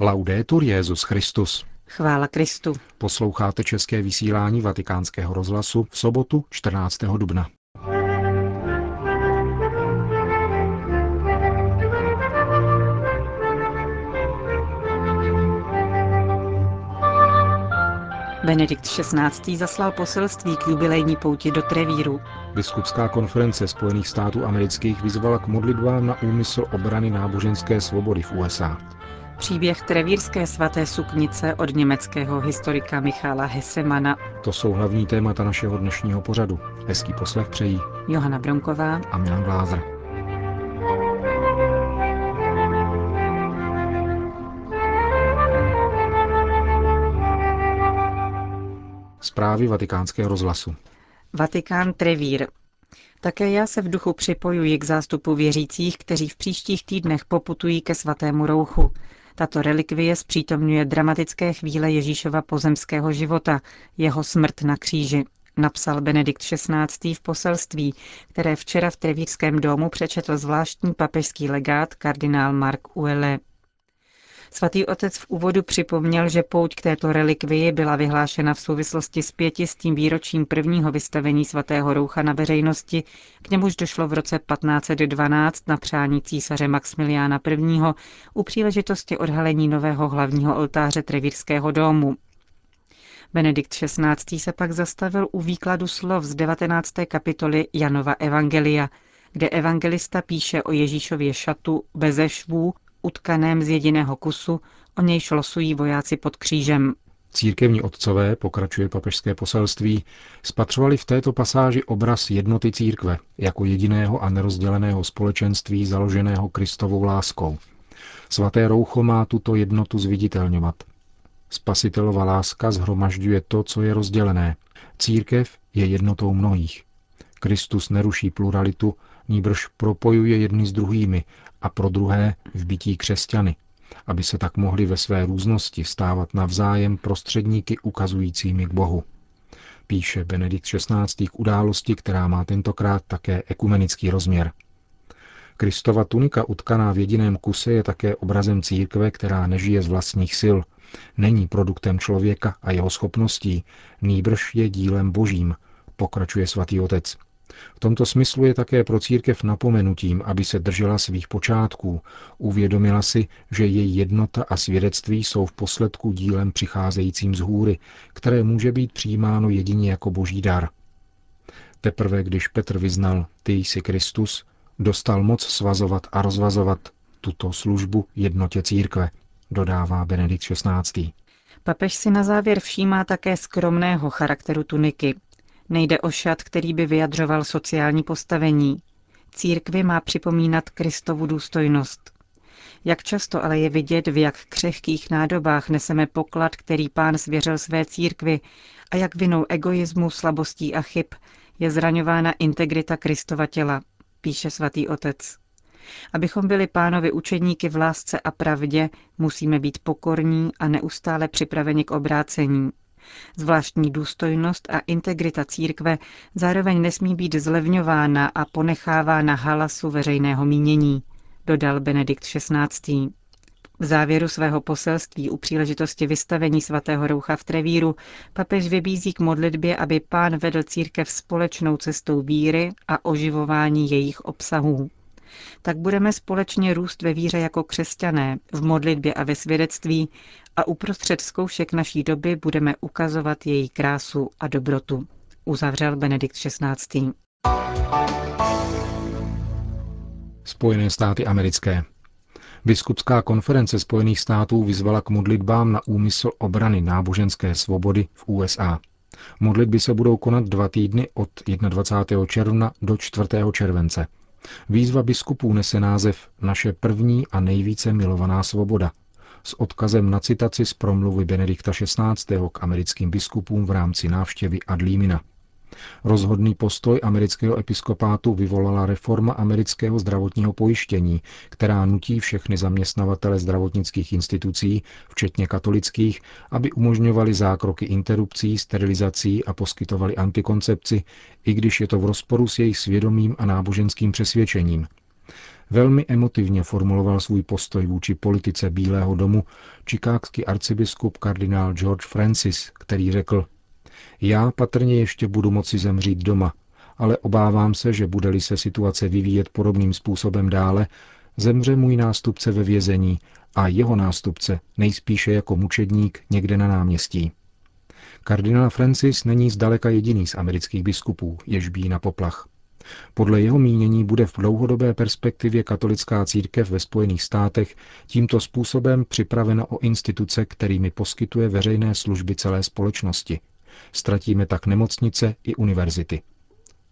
Laudetur Jezus Christus. Chvála Kristu. Posloucháte české vysílání Vatikánského rozhlasu v sobotu 14. dubna. Benedikt XVI. zaslal poselství k jubilejní pouti do Trevíru. Biskupská konference Spojených států amerických vyzvala k modlitbám na úmysl obrany náboženské svobody v USA. Příběh trevírské svaté suknice od německého historika Michala Hesemana. To jsou hlavní témata našeho dnešního pořadu. Hezký poslech přejí Johana Bronková a Milan Glázer. Zprávy vatikánského rozhlasu. Vatikán Trevír. Také já se v duchu připojuji k zástupu věřících, kteří v příštích týdnech poputují ke svatému rouchu. Tato relikvie zpřítomňuje dramatické chvíle Ježíšova pozemského života, jeho smrt na kříži, napsal Benedikt XVI. v poselství, které včera v Trevírském domu přečetl zvláštní papežský legát kardinál Mark Uele. Svatý otec v úvodu připomněl, že pouť k této relikvii byla vyhlášena v souvislosti s pětistým výročím prvního vystavení svatého roucha na veřejnosti, k němuž došlo v roce 1512 na přání císaře Maximiliána I. u příležitosti odhalení nového hlavního oltáře Trevírského domu. Benedikt XVI. se pak zastavil u výkladu slov z 19. kapitoly Janova Evangelia, kde evangelista píše o Ježíšově šatu beze švů, utkaném z jediného kusu, o nějž losují vojáci pod křížem. Církevní otcové, pokračuje papežské poselství, spatřovali v této pasáži obraz jednoty církve jako jediného a nerozděleného společenství založeného Kristovou láskou. Svaté roucho má tuto jednotu zviditelňovat. Spasitelova láska zhromažďuje to, co je rozdělené. Církev je jednotou mnohých. Kristus neruší pluralitu, níbrž propojuje jedny s druhými a pro druhé v bytí křesťany, aby se tak mohli ve své různosti stávat navzájem prostředníky ukazujícími k Bohu. Píše Benedikt XVI. k události, která má tentokrát také ekumenický rozměr. Kristova tunika utkaná v jediném kuse je také obrazem církve, která nežije z vlastních sil, není produktem člověka a jeho schopností, nýbrž je dílem božím, pokračuje svatý otec. V tomto smyslu je také pro církev napomenutím, aby se držela svých počátků, uvědomila si, že její jednota a svědectví jsou v posledku dílem přicházejícím z hůry, které může být přijímáno jedině jako boží dar. Teprve když Petr vyznal, ty jsi Kristus, dostal moc svazovat a rozvazovat tuto službu jednotě církve, dodává Benedikt XVI. Papež si na závěr všímá také skromného charakteru tuniky, Nejde o šat, který by vyjadřoval sociální postavení. Církvi má připomínat Kristovu důstojnost. Jak často ale je vidět, v jak křehkých nádobách neseme poklad, který pán svěřil své církvi a jak vinou egoismu, slabostí a chyb je zraňována integrita Kristova těla, píše svatý otec. Abychom byli pánovi učedníky v lásce a pravdě, musíme být pokorní a neustále připraveni k obrácení. Zvláštní důstojnost a integrita církve zároveň nesmí být zlevňována a ponechávána halasu veřejného mínění, dodal Benedikt XVI. V závěru svého poselství u příležitosti vystavení svatého roucha v Trevíru papež vybízí k modlitbě, aby pán vedl církev společnou cestou víry a oživování jejich obsahů tak budeme společně růst ve víře jako křesťané, v modlitbě a ve svědectví a uprostřed zkoušek naší doby budeme ukazovat její krásu a dobrotu. Uzavřel Benedikt XVI. Spojené státy americké. Biskupská konference Spojených států vyzvala k modlitbám na úmysl obrany náboženské svobody v USA. Modlitby se budou konat dva týdny od 21. června do 4. července. Výzva biskupů nese název Naše první a nejvíce milovaná svoboda s odkazem na citaci z promluvy Benedikta XVI. k americkým biskupům v rámci návštěvy Adlímina. Rozhodný postoj amerického episkopátu vyvolala reforma amerického zdravotního pojištění, která nutí všechny zaměstnavatele zdravotnických institucí, včetně katolických, aby umožňovali zákroky interrupcí, sterilizací a poskytovali antikoncepci, i když je to v rozporu s jejich svědomím a náboženským přesvědčením. Velmi emotivně formuloval svůj postoj vůči politice Bílého domu čikákský arcibiskup kardinál George Francis, který řekl, já patrně ještě budu moci zemřít doma, ale obávám se, že bude-li se situace vyvíjet podobným způsobem dále, zemře můj nástupce ve vězení a jeho nástupce nejspíše jako mučedník někde na náměstí. Kardinál Francis není zdaleka jediný z amerických biskupů, jež bíjí na poplach. Podle jeho mínění bude v dlouhodobé perspektivě katolická církev ve Spojených státech tímto způsobem připravena o instituce, kterými poskytuje veřejné služby celé společnosti. Ztratíme tak nemocnice i univerzity.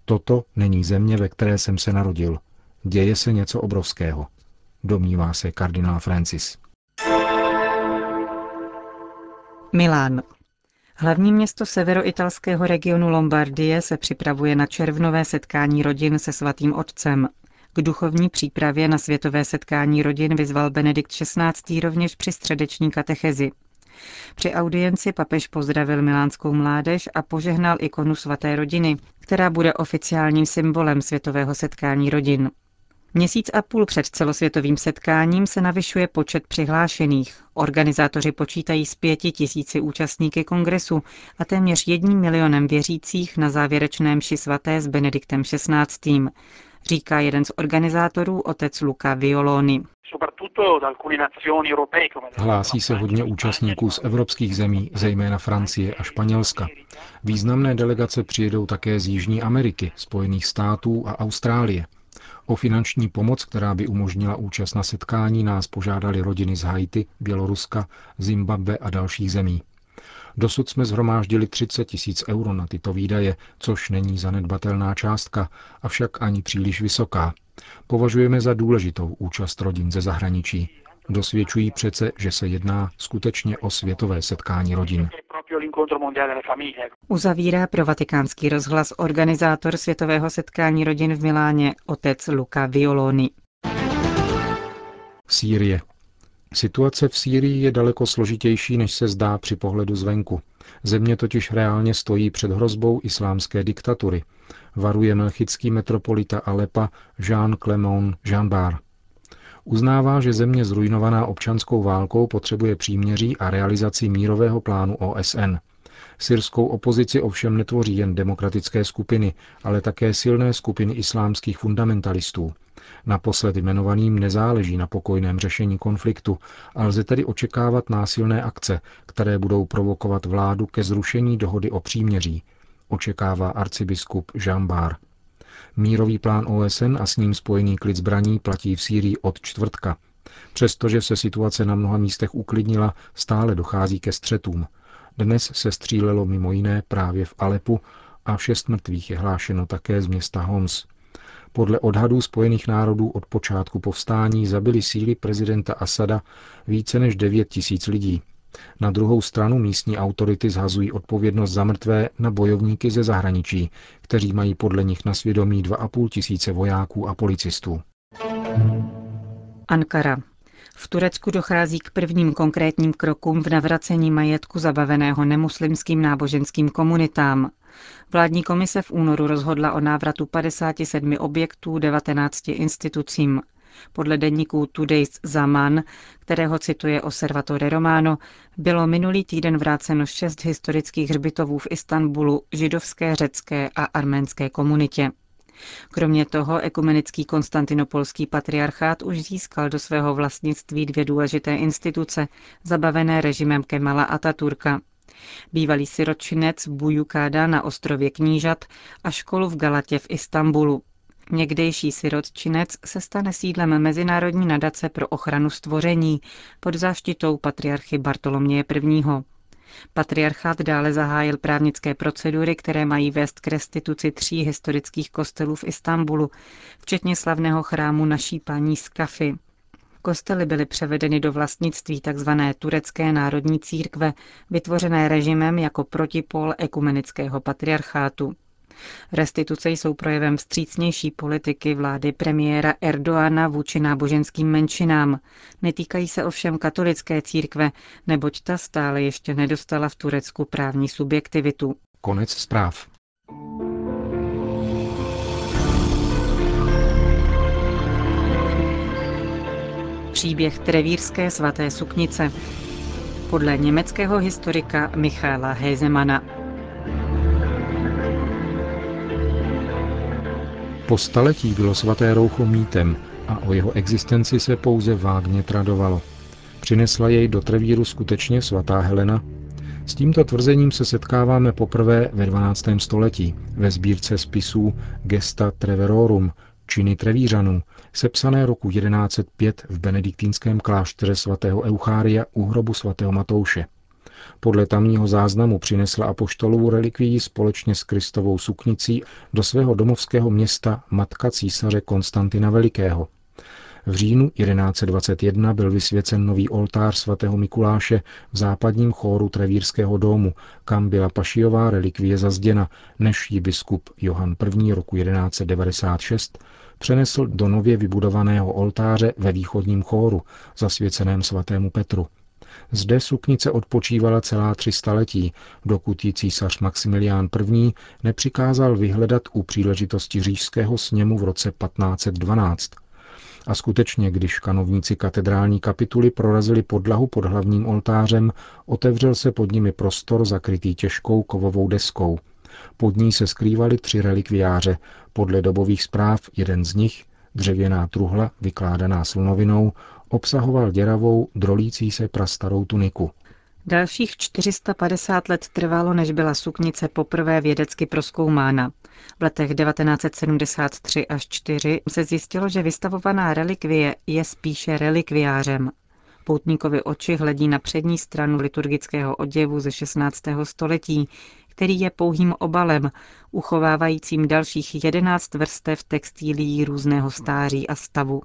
Toto není země, ve které jsem se narodil. Děje se něco obrovského, domnívá se kardinál Francis. Milán. Hlavní město severoitalského regionu Lombardie se připravuje na červnové setkání rodin se svatým otcem. K duchovní přípravě na světové setkání rodin vyzval Benedikt XVI. rovněž při středeční katechezi. Při audienci papež pozdravil milánskou mládež a požehnal ikonu svaté rodiny, která bude oficiálním symbolem světového setkání rodin. Měsíc a půl před celosvětovým setkáním se navyšuje počet přihlášených. Organizátoři počítají s pěti tisíci účastníky kongresu a téměř jedním milionem věřících na závěrečném ši svaté s Benediktem XVI. Říká jeden z organizátorů, otec Luca Violoni. Hlásí se hodně účastníků z evropských zemí, zejména Francie a Španělska. Významné delegace přijedou také z Jižní Ameriky, Spojených států a Austrálie. O finanční pomoc, která by umožnila účast na setkání, nás požádali rodiny z Haiti, Běloruska, Zimbabwe a dalších zemí. Dosud jsme zhromáždili 30 tisíc euro na tyto výdaje, což není zanedbatelná částka, avšak ani příliš vysoká. Považujeme za důležitou účast rodin ze zahraničí. Dosvědčují přece, že se jedná skutečně o světové setkání rodin. Uzavírá pro vatikánský rozhlas organizátor světového setkání rodin v Miláně otec Luca Violoni. Sýrie. Situace v Sýrii je daleko složitější, než se zdá při pohledu zvenku. Země totiž reálně stojí před hrozbou islámské diktatury, varuje melchický metropolita Alepa Jean Clément Jean Uznává, že země zrujnovaná občanskou válkou potřebuje příměří a realizaci mírového plánu OSN. Syrskou opozici ovšem netvoří jen demokratické skupiny, ale také silné skupiny islámských fundamentalistů. Naposled jmenovaným nezáleží na pokojném řešení konfliktu a lze tedy očekávat násilné akce, které budou provokovat vládu ke zrušení dohody o příměří, očekává arcibiskup Jean Bar. Mírový plán OSN a s ním spojený klid zbraní platí v Sýrii od čtvrtka. Přestože se situace na mnoha místech uklidnila, stále dochází ke střetům. Dnes se střílelo mimo jiné právě v Alepu a šest mrtvých je hlášeno také z města Homs. Podle odhadů Spojených národů od počátku povstání zabili síly prezidenta Asada více než 9 tisíc lidí. Na druhou stranu místní autority zhazují odpovědnost za mrtvé na bojovníky ze zahraničí, kteří mají podle nich na svědomí 2,5 tisíce vojáků a policistů. Ankara. V Turecku dochází k prvním konkrétním krokům v navracení majetku zabaveného nemuslimským náboženským komunitám. Vládní komise v únoru rozhodla o návratu 57 objektů 19 institucím. Podle denníku Today's Zaman, kterého cituje Osservatore Romano, bylo minulý týden vráceno šest historických hřbitovů v Istanbulu židovské, řecké a arménské komunitě. Kromě toho ekumenický konstantinopolský patriarchát už získal do svého vlastnictví dvě důležité instituce, zabavené režimem Kemala Ataturka. Bývalý siročinec Bujukáda na ostrově Knížat a školu v Galatě v Istanbulu. Někdejší sirotčinec se stane sídlem Mezinárodní nadace pro ochranu stvoření pod záštitou patriarchy Bartoloměje I. Patriarchát dále zahájil právnické procedury, které mají vést k restituci tří historických kostelů v Istanbulu, včetně slavného chrámu naší paní Skafy. Kostely byly převedeny do vlastnictví tzv. turecké národní církve, vytvořené režimem jako protipol ekumenického patriarchátu. Restituce jsou projevem vstřícnější politiky vlády premiéra Erdoana vůči náboženským menšinám. Netýkají se ovšem katolické církve, neboť ta stále ještě nedostala v Turecku právní subjektivitu. Konec zpráv. Příběh trevírské svaté suknice podle německého historika Michaela Hezemana. Po staletí bylo svaté roucho mýtem a o jeho existenci se pouze vágně tradovalo. Přinesla jej do Trevíru skutečně svatá Helena? S tímto tvrzením se setkáváme poprvé ve 12. století ve sbírce spisů Gesta Treverorum, činy Trevířanů, sepsané roku 1105 v benediktínském klášteře svatého Euchária u hrobu svatého Matouše. Podle tamního záznamu přinesla apoštolovu relikvii společně s Kristovou suknicí do svého domovského města matka císaře Konstantina Velikého. V říjnu 1121 byl vysvěcen nový oltář svatého Mikuláše v západním chóru Trevírského domu, kam byla pašiová relikvie zazděna, než ji biskup Johan I. roku 1196 přenesl do nově vybudovaného oltáře ve východním chóru, zasvěceném svatému Petru. Zde suknice odpočívala celá tři staletí, dokud ji císař Maximilián I. nepřikázal vyhledat u příležitosti říšského sněmu v roce 1512. A skutečně, když kanovníci katedrální kapituly prorazili podlahu pod hlavním oltářem, otevřel se pod nimi prostor zakrytý těžkou kovovou deskou – pod ní se skrývaly tři relikviáře. Podle dobových zpráv jeden z nich, dřevěná truhla vykládaná slunovinou, obsahoval děravou, drolící se prastarou tuniku. Dalších 450 let trvalo, než byla suknice poprvé vědecky proskoumána. V letech 1973 až 4 se zjistilo, že vystavovaná relikvie je spíše relikviářem. Poutníkovi oči hledí na přední stranu liturgického oděvu ze 16. století, který je pouhým obalem, uchovávajícím dalších jedenáct vrstev textílií různého stáří a stavu.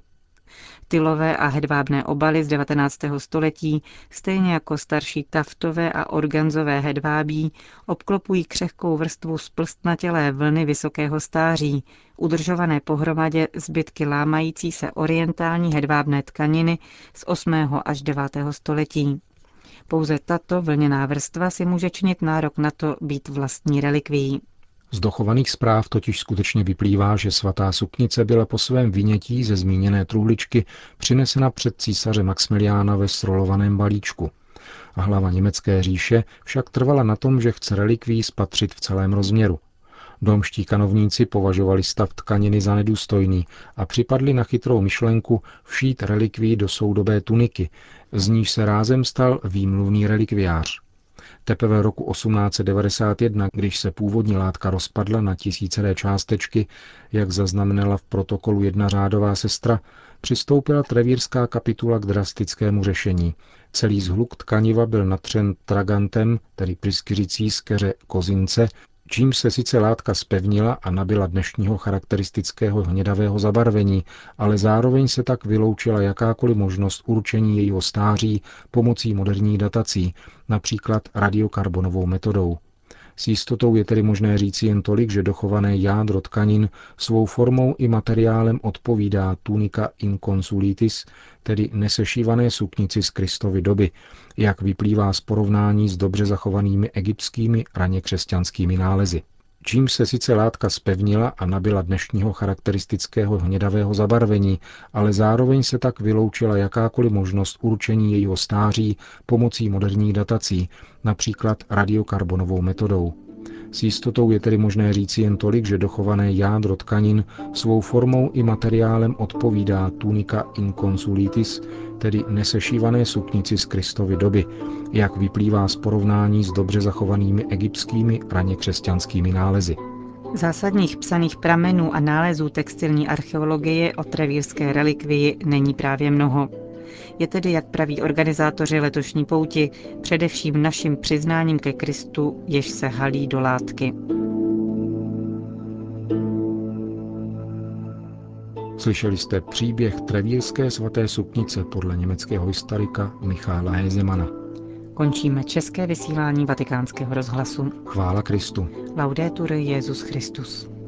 Tylové a hedvábné obaly z 19. století, stejně jako starší taftové a organzové hedvábí, obklopují křehkou vrstvu splstnatělé vlny vysokého stáří, udržované pohromadě zbytky lámající se orientální hedvábné tkaniny z 8. až 9. století. Pouze tato vlněná vrstva si může činit nárok na to být vlastní relikvií. Z dochovaných zpráv totiž skutečně vyplývá, že svatá suknice byla po svém vynětí ze zmíněné truhličky přinesena před císaře Maximiliána ve srolovaném balíčku. A hlava německé říše však trvala na tom, že chce relikví spatřit v celém rozměru. Domští kanovníci považovali stav tkaniny za nedůstojný a připadli na chytrou myšlenku všít relikví do soudobé tuniky, z níž se rázem stal výmluvný relikviář. Teprve roku 1891, když se původní látka rozpadla na tisíceré částečky, jak zaznamenala v protokolu jedna řádová sestra, přistoupila trevírská kapitula k drastickému řešení. Celý zhluk tkaniva byl natřen tragantem, tedy pryskyřicí z keře kozince, čím se sice látka spevnila a nabila dnešního charakteristického hnědavého zabarvení, ale zároveň se tak vyloučila jakákoliv možnost určení jejího stáří pomocí moderních datací, například radiokarbonovou metodou. S jistotou je tedy možné říci jen tolik, že dochované jádro tkanin svou formou i materiálem odpovídá tunika inconsulitis, tedy nesešívané suknici z Kristovy doby, jak vyplývá z porovnání s dobře zachovanými egyptskými raně křesťanskými nálezy čím se sice látka spevnila a nabila dnešního charakteristického hnědavého zabarvení, ale zároveň se tak vyloučila jakákoliv možnost určení jejího stáří pomocí moderních datací, například radiokarbonovou metodou. S jistotou je tedy možné říci jen tolik, že dochované jádro tkanin svou formou i materiálem odpovídá tunika inconsulitis, tedy nesešívané suknici z Kristovy doby, jak vyplývá z porovnání s dobře zachovanými egyptskými raně křesťanskými nálezy. Zásadních psaných pramenů a nálezů textilní archeologie o trevírské relikvii není právě mnoho. Je tedy, jak praví organizátoři letošní pouti, především naším přiznáním ke Kristu, jež se halí do látky. Slyšeli jste příběh Trevírské svaté suknice podle německého historika Michála Hezemana. Končíme české vysílání vatikánského rozhlasu. Chvála Kristu. Laudetur Jezus Christus.